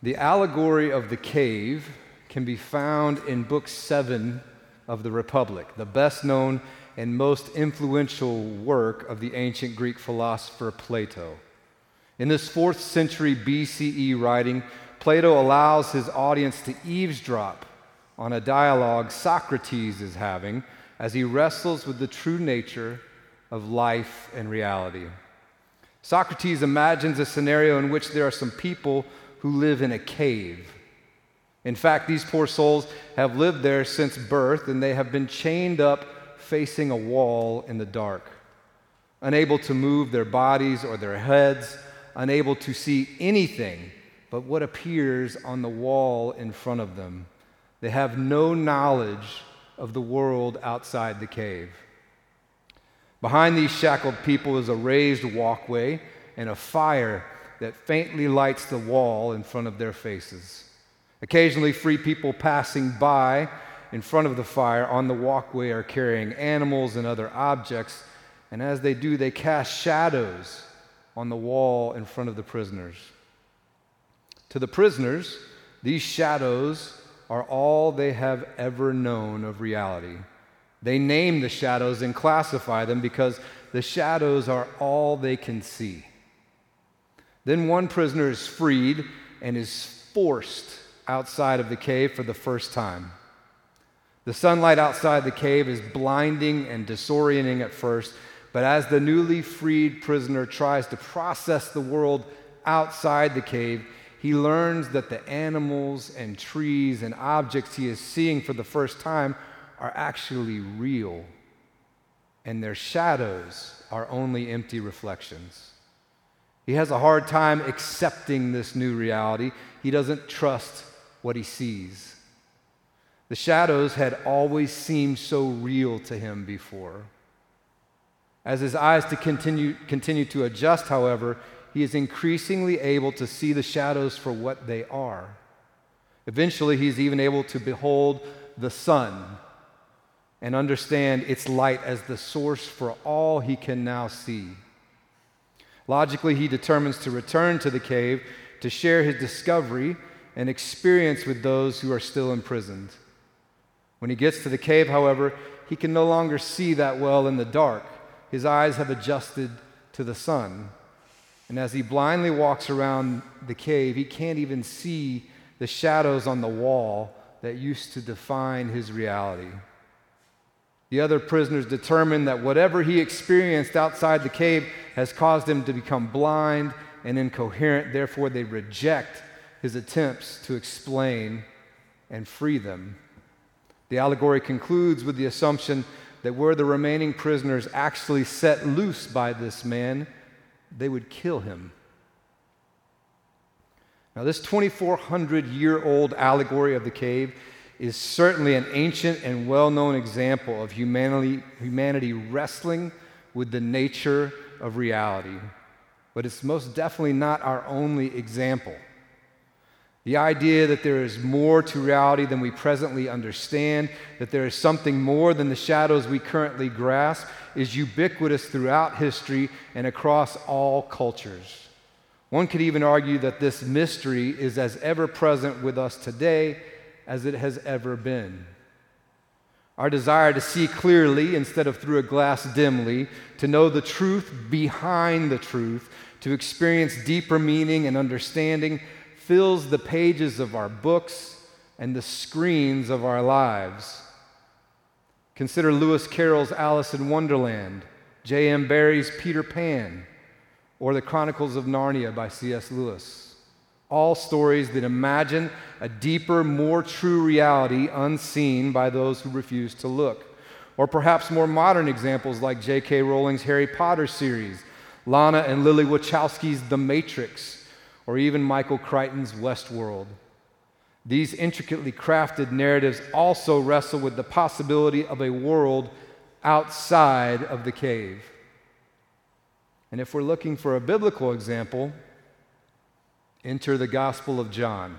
The allegory of the cave can be found in Book 7 of the Republic, the best known and most influential work of the ancient Greek philosopher Plato. In this fourth century BCE writing, Plato allows his audience to eavesdrop on a dialogue Socrates is having as he wrestles with the true nature of life and reality. Socrates imagines a scenario in which there are some people who live in a cave. In fact, these poor souls have lived there since birth and they have been chained up facing a wall in the dark, unable to move their bodies or their heads, unable to see anything but what appears on the wall in front of them. They have no knowledge of the world outside the cave. Behind these shackled people is a raised walkway and a fire that faintly lights the wall in front of their faces. Occasionally, free people passing by in front of the fire on the walkway are carrying animals and other objects, and as they do, they cast shadows on the wall in front of the prisoners. To the prisoners, these shadows are all they have ever known of reality. They name the shadows and classify them because the shadows are all they can see. Then one prisoner is freed and is forced outside of the cave for the first time. The sunlight outside the cave is blinding and disorienting at first, but as the newly freed prisoner tries to process the world outside the cave, he learns that the animals and trees and objects he is seeing for the first time are actually real, and their shadows are only empty reflections. He has a hard time accepting this new reality. He doesn't trust what he sees. The shadows had always seemed so real to him before. As his eyes to continue, continue to adjust, however, he is increasingly able to see the shadows for what they are. Eventually, he's even able to behold the sun and understand its light as the source for all he can now see. Logically, he determines to return to the cave to share his discovery and experience with those who are still imprisoned. When he gets to the cave, however, he can no longer see that well in the dark. His eyes have adjusted to the sun. And as he blindly walks around the cave, he can't even see the shadows on the wall that used to define his reality. The other prisoners determine that whatever he experienced outside the cave has caused him to become blind and incoherent. Therefore, they reject his attempts to explain and free them. The allegory concludes with the assumption that were the remaining prisoners actually set loose by this man, they would kill him. Now, this 2,400 year old allegory of the cave is certainly an ancient and well known example of humanity, humanity wrestling with the nature of reality. But it's most definitely not our only example. The idea that there is more to reality than we presently understand, that there is something more than the shadows we currently grasp, is ubiquitous throughout history and across all cultures. One could even argue that this mystery is as ever present with us today as it has ever been. Our desire to see clearly instead of through a glass dimly, to know the truth behind the truth, to experience deeper meaning and understanding, fills the pages of our books and the screens of our lives. Consider Lewis Carroll's Alice in Wonderland, J.M. Barrie's Peter Pan, or the Chronicles of Narnia by C.S. Lewis. All stories that imagine a deeper, more true reality unseen by those who refuse to look. Or perhaps more modern examples like J.K. Rowling's Harry Potter series, Lana and Lily Wachowski's The Matrix, or even Michael Crichton's Westworld. These intricately crafted narratives also wrestle with the possibility of a world outside of the cave. And if we're looking for a biblical example, enter the Gospel of John.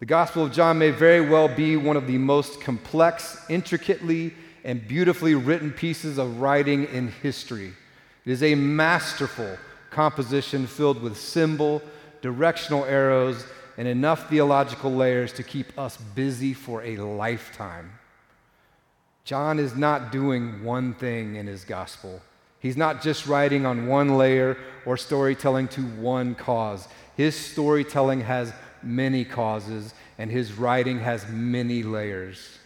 The Gospel of John may very well be one of the most complex, intricately, and beautifully written pieces of writing in history. It is a masterful composition filled with symbol, directional arrows, and enough theological layers to keep us busy for a lifetime. John is not doing one thing in his gospel. He's not just writing on one layer or storytelling to one cause. His storytelling has many causes, and his writing has many layers.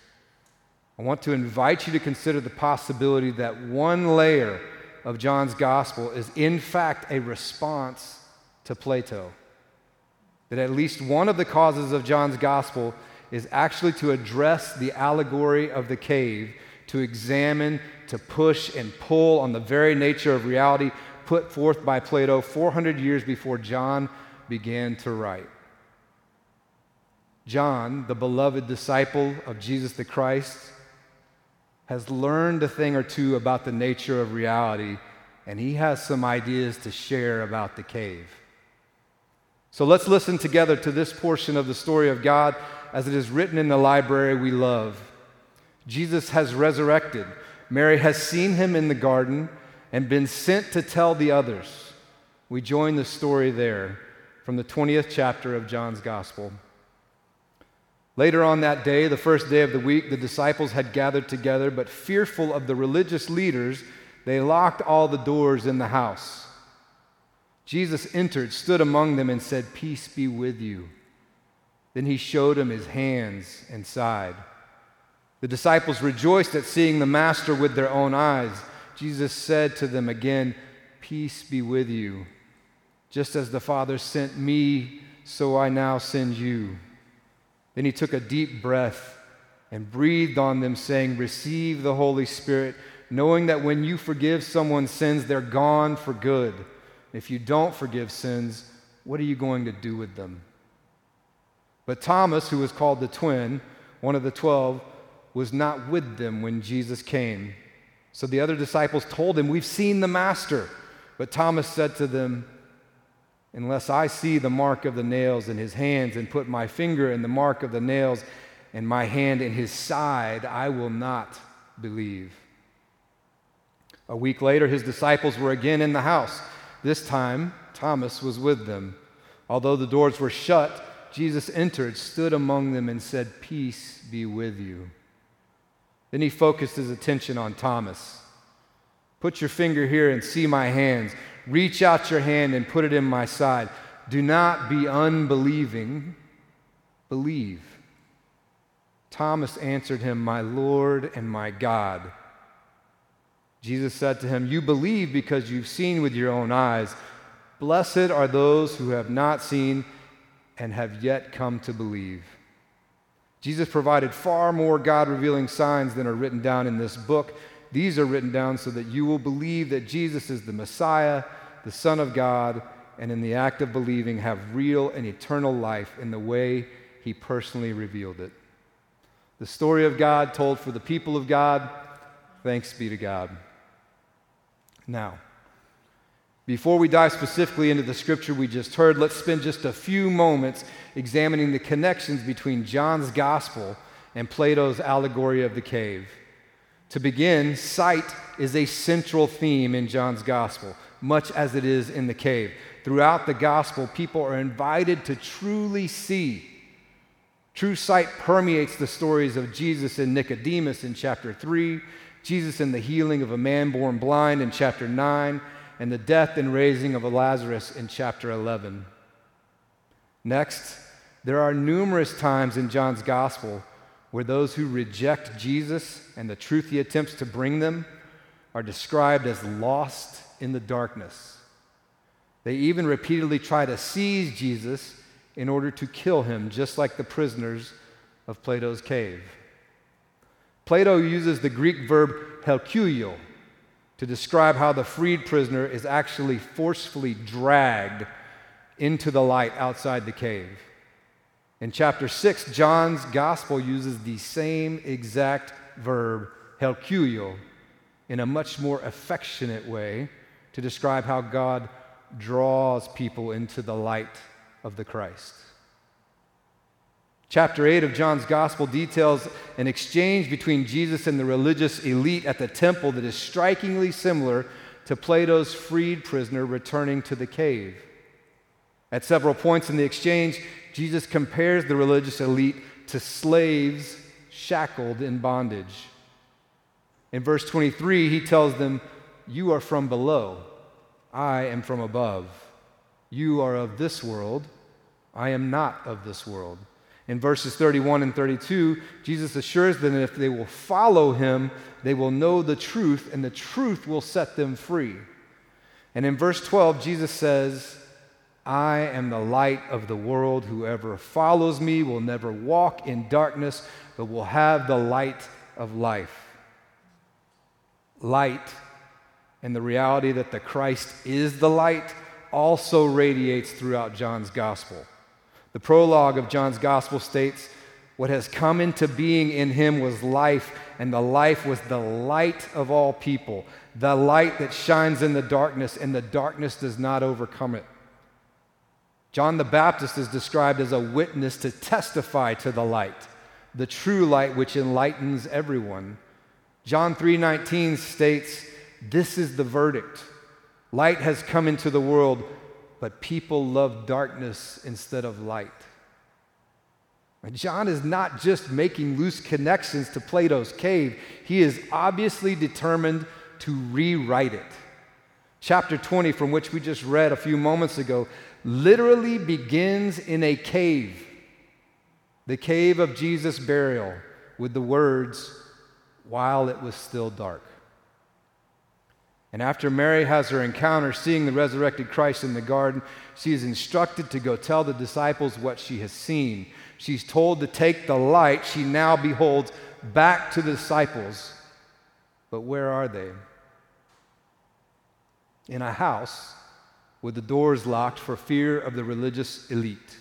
I want to invite you to consider the possibility that one layer of John's gospel is, in fact, a response to Plato. That at least one of the causes of John's gospel is actually to address the allegory of the cave, to examine, to push, and pull on the very nature of reality put forth by Plato 400 years before John began to write. John, the beloved disciple of Jesus the Christ, has learned a thing or two about the nature of reality, and he has some ideas to share about the cave. So let's listen together to this portion of the story of God as it is written in the library we love. Jesus has resurrected. Mary has seen him in the garden and been sent to tell the others. We join the story there from the 20th chapter of John's Gospel. Later on that day, the first day of the week, the disciples had gathered together, but fearful of the religious leaders, they locked all the doors in the house. Jesus entered, stood among them, and said, Peace be with you. Then he showed them his hands and side. The disciples rejoiced at seeing the Master with their own eyes. Jesus said to them again, Peace be with you. Just as the Father sent me, so I now send you. Then he took a deep breath and breathed on them, saying, Receive the Holy Spirit, knowing that when you forgive someone's sins, they're gone for good. If you don't forgive sins, what are you going to do with them? But Thomas, who was called the twin, one of the twelve, was not with them when Jesus came. So the other disciples told him, We've seen the Master. But Thomas said to them, unless I see the mark of the nails in his hands and put my finger in the mark of the nails and my hand in his side, I will not believe. A week later, his disciples were again in the house. This time, Thomas was with them. Although the doors were shut, Jesus entered, stood among them, and said, Peace be with you. Then he focused his attention on Thomas. Put your finger here and see my hands. Reach out your hand and put it in my side. Do not be unbelieving, believe. Thomas answered him, My Lord and my God. Jesus said to him, You believe because you've seen with your own eyes. Blessed are those who have not seen and have yet come to believe. Jesus provided far more God revealing signs than are written down in this book. These are written down so that you will believe that Jesus is the Messiah the Son of God, and in the act of believing have real and eternal life in the way he personally revealed it. The story of God told for the people of God. Thanks be to God. Now, before we dive specifically into the scripture we just heard, let's spend just a few moments examining the connections between John's gospel and Plato's allegory of the cave. To begin, sight is a central theme in John's gospel much as it is in the cave. Throughout the gospel, people are invited to truly see. True sight permeates the stories of Jesus and Nicodemus in chapter 3, Jesus and the healing of a man born blind in chapter 9, and the death and raising of Lazarus in chapter 11. Next, there are numerous times in John's gospel where those who reject Jesus and the truth he attempts to bring them are described as lost in the darkness. They even repeatedly try to seize Jesus in order to kill him, just like the prisoners of Plato's cave. Plato uses the Greek verb helkuo to describe how the freed prisoner is actually forcefully dragged into the light outside the cave. In chapter 6, John's gospel uses the same exact verb, helkuo, in a much more affectionate way to describe how God draws people into the light of the Christ. Chapter 8 of John's Gospel details an exchange between Jesus and the religious elite at the temple that is strikingly similar to Plato's freed prisoner returning to the cave. At several points in the exchange, Jesus compares the religious elite to slaves shackled in bondage. In verse 23, he tells them, You are from below, I am from above. You are of this world, I am not of this world. In verses 31 and 32, Jesus assures them that if they will follow him, they will know the truth, and the truth will set them free. And in verse 12, Jesus says, I am the light of the world. Whoever follows me will never walk in darkness, but will have the light of life. Light and the reality that the Christ is the light also radiates throughout John's gospel. The prologue of John's gospel states, What has come into being in him was life, and the life was the light of all people, the light that shines in the darkness, and the darkness does not overcome it. John the Baptist is described as a witness to testify to the light, the true light which enlightens everyone. John 3:19 states, "This is the verdict. Light has come into the world, but people love darkness instead of light. John is not just making loose connections to Plato's cave, he is obviously determined to rewrite it. Chapter 20, from which we just read a few moments ago, literally begins in a cave, the cave of Jesus' burial, with the words, while it was still dark. And after Mary has her encounter seeing the resurrected Christ in the garden, she is instructed to go tell the disciples what she has seen. She's told to take the light she now beholds back to the disciples. But where are they? In a house with the doors locked for fear of the religious elite.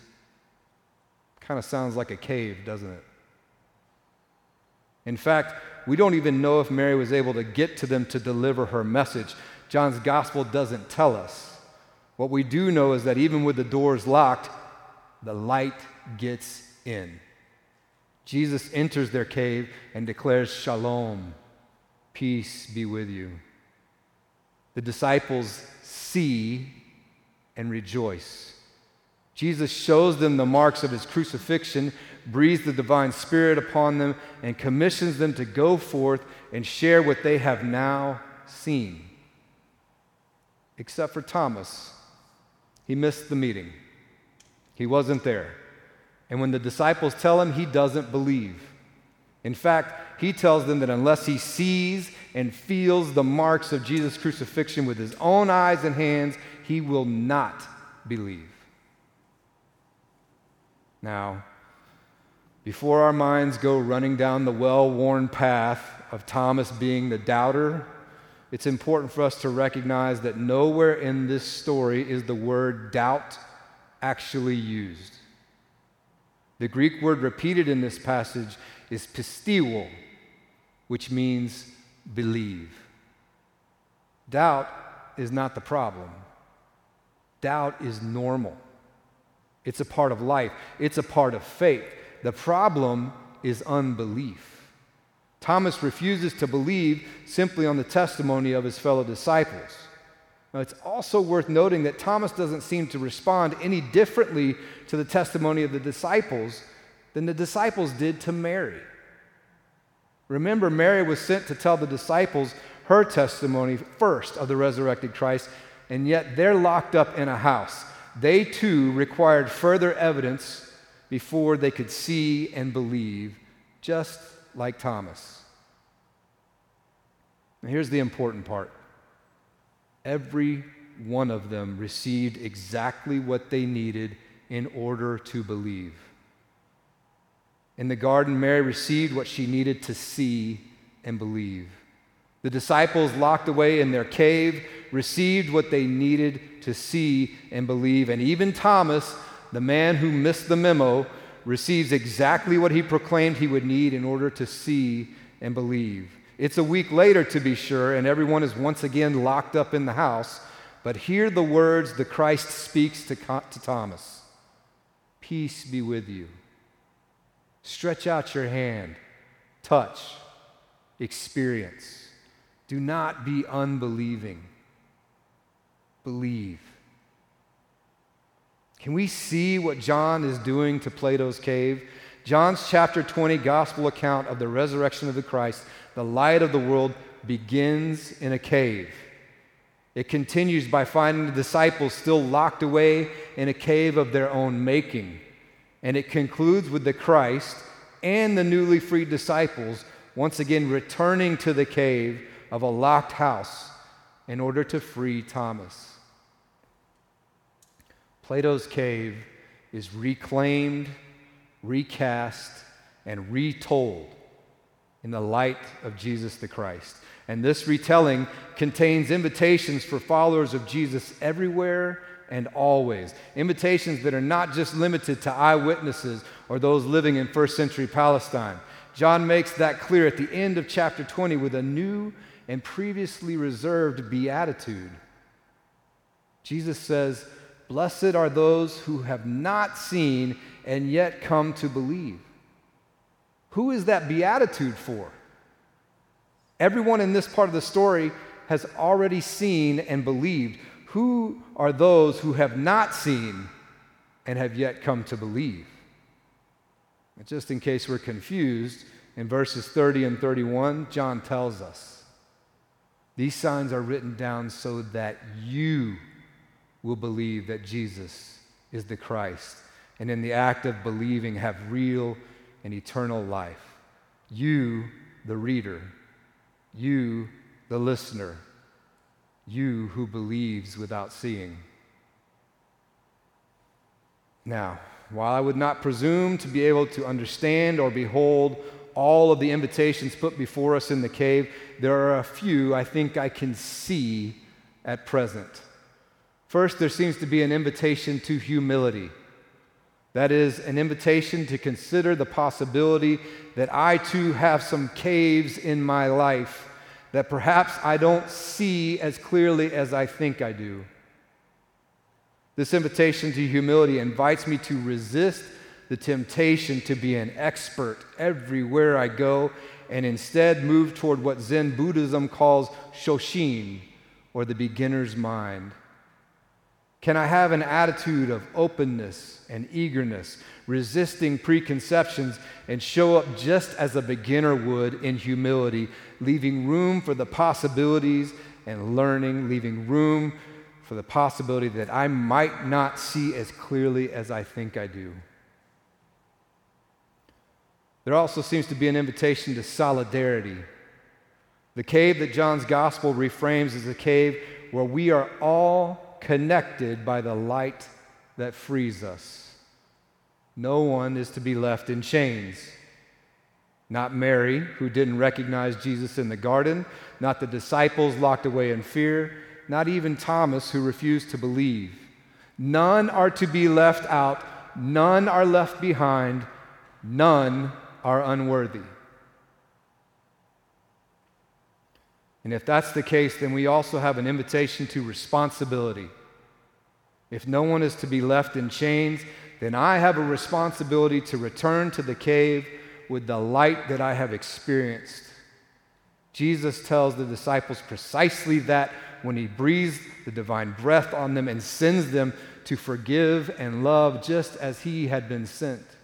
Kind of sounds like a cave, doesn't it? In fact, we don't even know if Mary was able to get to them to deliver her message. John's gospel doesn't tell us. What we do know is that even with the doors locked, the light gets in. Jesus enters their cave and declares, Shalom, peace be with you. The disciples see and rejoice. Jesus shows them the marks of his crucifixion, breathes the divine spirit upon them, and commissions them to go forth and share what they have now seen. Except for Thomas, he missed the meeting. He wasn't there. And when the disciples tell him, he doesn't believe. In fact, he tells them that unless he sees and feels the marks of Jesus' crucifixion with his own eyes and hands, he will not believe. Now, before our minds go running down the well worn path of Thomas being the doubter, it's important for us to recognize that nowhere in this story is the word doubt actually used. The Greek word repeated in this passage is pisteuo, which means believe. Doubt is not the problem. Doubt is normal. It's a part of life, it's a part of faith. The problem is unbelief. Thomas refuses to believe simply on the testimony of his fellow disciples. Now, it's also worth noting that Thomas doesn't seem to respond any differently to the testimony of the disciples than the disciples did to Mary. Remember, Mary was sent to tell the disciples her testimony first of the resurrected Christ, and yet they're locked up in a house they too required further evidence before they could see and believe, just like Thomas. Now, here's the important part every one of them received exactly what they needed in order to believe. In the garden, Mary received what she needed to see and believe. The disciples, locked away in their cave, received what they needed to see and believe. And even Thomas, the man who missed the memo, receives exactly what he proclaimed he would need in order to see and believe. It's a week later, to be sure, and everyone is once again locked up in the house. But hear the words the Christ speaks to, to Thomas Peace be with you. Stretch out your hand, touch, experience. Do not be unbelieving believe. Can we see what John is doing to Plato's cave? John's chapter 20 gospel account of the resurrection of the Christ, the light of the world, begins in a cave. It continues by finding the disciples still locked away in a cave of their own making. And it concludes with the Christ and the newly freed disciples once again returning to the cave of a locked house in order to free Thomas. Plato's cave is reclaimed, recast, and retold in the light of Jesus the Christ. And this retelling contains invitations for followers of Jesus everywhere and always. Invitations that are not just limited to eyewitnesses or those living in first century Palestine. John makes that clear at the end of chapter 20 with a new and previously reserved beatitude. Jesus says, Blessed are those who have not seen and yet come to believe. Who is that beatitude for? Everyone in this part of the story has already seen and believed. Who are those who have not seen and have yet come to believe? just in case we're confused, in verses 30 and 31, John tells us these signs are written down so that you will believe that Jesus is the Christ, and in the act of believing, have real and eternal life. You, the reader, you, the listener, you who believes without seeing. Now, while I would not presume to be able to understand or behold all of the invitations put before us in the cave, there are a few I think I can see at present. First, there seems to be an invitation to humility. That is, an invitation to consider the possibility that I too have some caves in my life that perhaps I don't see as clearly as I think I do. This invitation to humility invites me to resist the temptation to be an expert everywhere I go and instead move toward what Zen Buddhism calls shoshin, or the beginner's mind. Can I have an attitude of openness and eagerness, resisting preconceptions, and show up just as a beginner would in humility, leaving room for the possibilities and learning, leaving room for the possibility that I might not see as clearly as I think I do? There also seems to be an invitation to solidarity. The cave that John's gospel reframes as a cave where we are all connected by the light that frees us. No one is to be left in chains. Not Mary, who didn't recognize Jesus in the garden, not the disciples locked away in fear, not even Thomas, who refused to believe. None are to be left out, none are left behind, none are unworthy. And if that's the case, then we also have an invitation to responsibility. If no one is to be left in chains, then I have a responsibility to return to the cave with the light that I have experienced. Jesus tells the disciples precisely that when he breathes the divine breath on them and sends them to forgive and love just as he had been sent.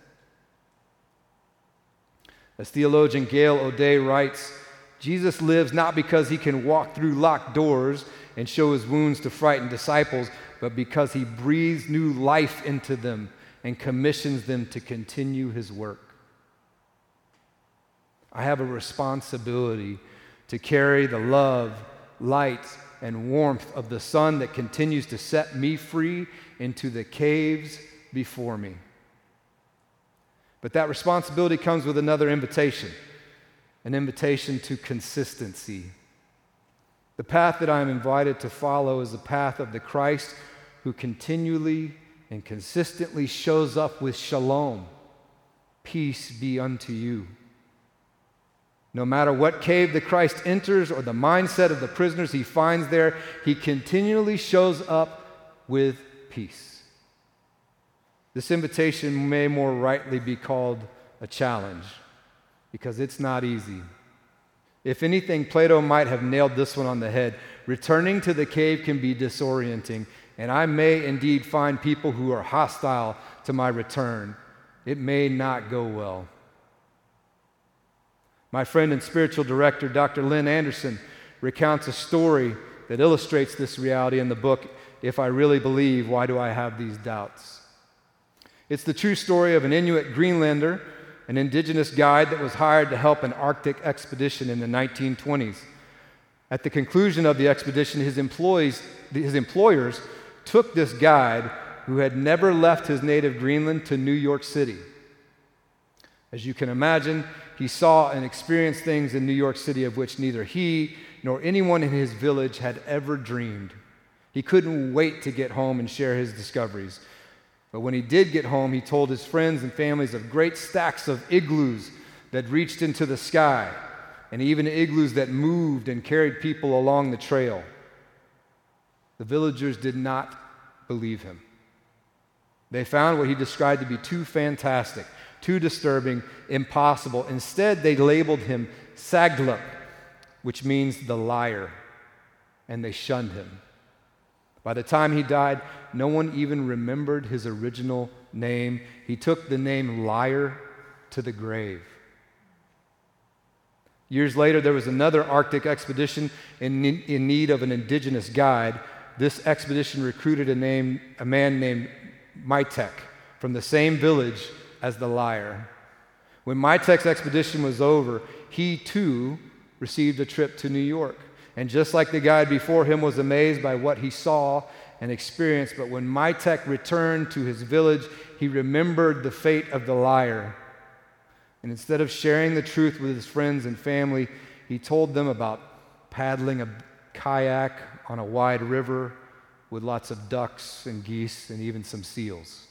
As theologian Gail O'Day writes, Jesus lives not because he can walk through locked doors and show his wounds to frightened disciples, but because he breathes new life into them and commissions them to continue his work. I have a responsibility to carry the love, light, and warmth of the sun that continues to set me free into the caves before me. But that responsibility comes with another invitation an invitation to consistency. The path that I am invited to follow is the path of the Christ who continually and consistently shows up with shalom. Peace be unto you. No matter what cave the Christ enters or the mindset of the prisoners he finds there, he continually shows up with peace. This invitation may more rightly be called a challenge because it's not easy. If anything, Plato might have nailed this one on the head. Returning to the cave can be disorienting, and I may indeed find people who are hostile to my return. It may not go well. My friend and spiritual director, Dr. Lynn Anderson, recounts a story that illustrates this reality in the book, If I Really Believe, Why Do I Have These Doubts? It's the true story of an Inuit Greenlander, an indigenous guide that was hired to help an Arctic expedition in the 1920s. At the conclusion of the expedition, his, employees, his employers took this guide who had never left his native Greenland to New York City. As you can imagine, he saw and experienced things in New York City of which neither he nor anyone in his village had ever dreamed. He couldn't wait to get home and share his discoveries. But when he did get home, he told his friends and families of great stacks of igloos that reached into the sky, and even igloos that moved and carried people along the trail. The villagers did not believe him. They found what he described to be too fantastic too disturbing, impossible. Instead, they labeled him Saglup, which means the liar, and they shunned him. By the time he died, no one even remembered his original name. He took the name liar to the grave. Years later, there was another Arctic expedition in, in need of an indigenous guide. This expedition recruited a, name, a man named Maitek from the same village as the liar. When Maitek's expedition was over, he too received a trip to New York. And just like the guide before him was amazed by what he saw and experienced, but when Maitek returned to his village, he remembered the fate of the liar. And instead of sharing the truth with his friends and family, he told them about paddling a kayak on a wide river with lots of ducks and geese and even some seals.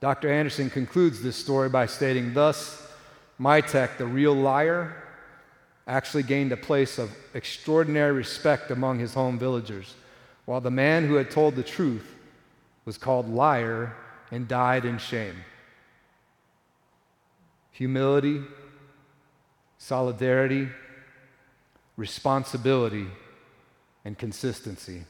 Dr. Anderson concludes this story by stating, Thus, Maitek, the real liar, actually gained a place of extraordinary respect among his home villagers, while the man who had told the truth was called liar and died in shame. Humility, solidarity, responsibility, and consistency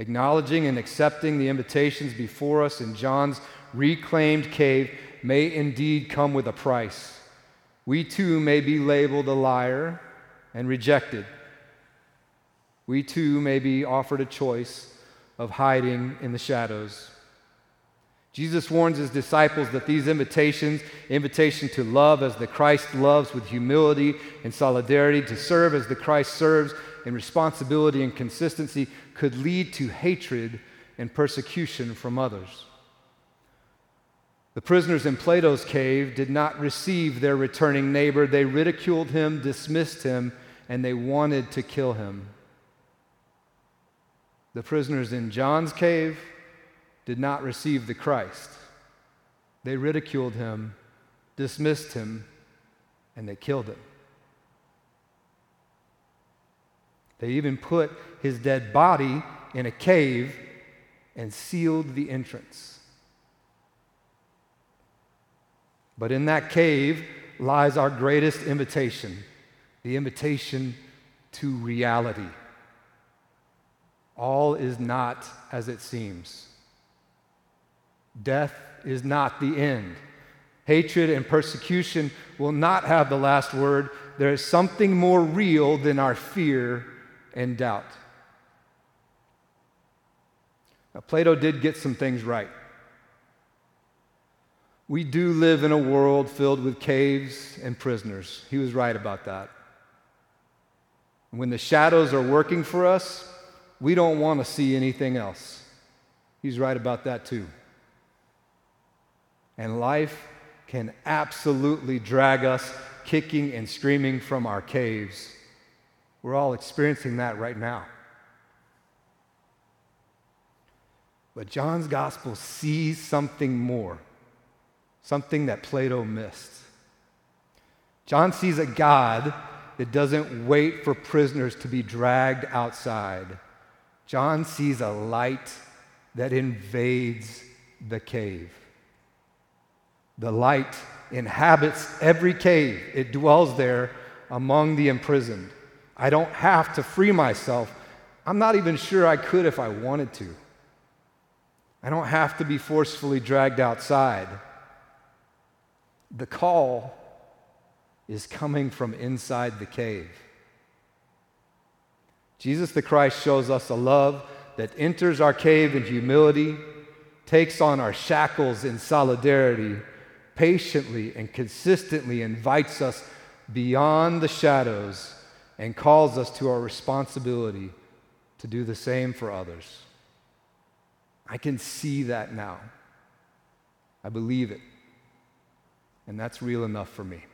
acknowledging and accepting the invitations before us in John's reclaimed cave may indeed come with a price. We too may be labeled a liar and rejected. We too may be offered a choice of hiding in the shadows. Jesus warns his disciples that these invitations, invitation to love as the Christ loves with humility and solidarity, to serve as the Christ serves in responsibility and consistency, could lead to hatred and persecution from others. The prisoners in Plato's cave did not receive their returning neighbor. They ridiculed him, dismissed him, and they wanted to kill him. The prisoners in John's cave did not receive the Christ. They ridiculed him, dismissed him, and they killed him. They even put his dead body in a cave and sealed the entrance. But in that cave lies our greatest invitation the invitation to reality. All is not as it seems. Death is not the end. Hatred and persecution will not have the last word. There is something more real than our fear and doubt. Now, Plato did get some things right. We do live in a world filled with caves and prisoners. He was right about that. When the shadows are working for us, we don't want to see anything else. He's right about that too. And life can absolutely drag us kicking and screaming from our caves. We're all experiencing that right now. But John's gospel sees something more, something that Plato missed. John sees a God that doesn't wait for prisoners to be dragged outside. John sees a light that invades the cave. The light inhabits every cave, it dwells there among the imprisoned. I don't have to free myself I'm not even sure I could if I wanted to. I don't have to be forcefully dragged outside. The call is coming from inside the cave. Jesus the Christ shows us a love that enters our cave in humility, takes on our shackles in solidarity, patiently and consistently invites us beyond the shadows and calls us to our responsibility to do the same for others. I can see that now. I believe it. And that's real enough for me.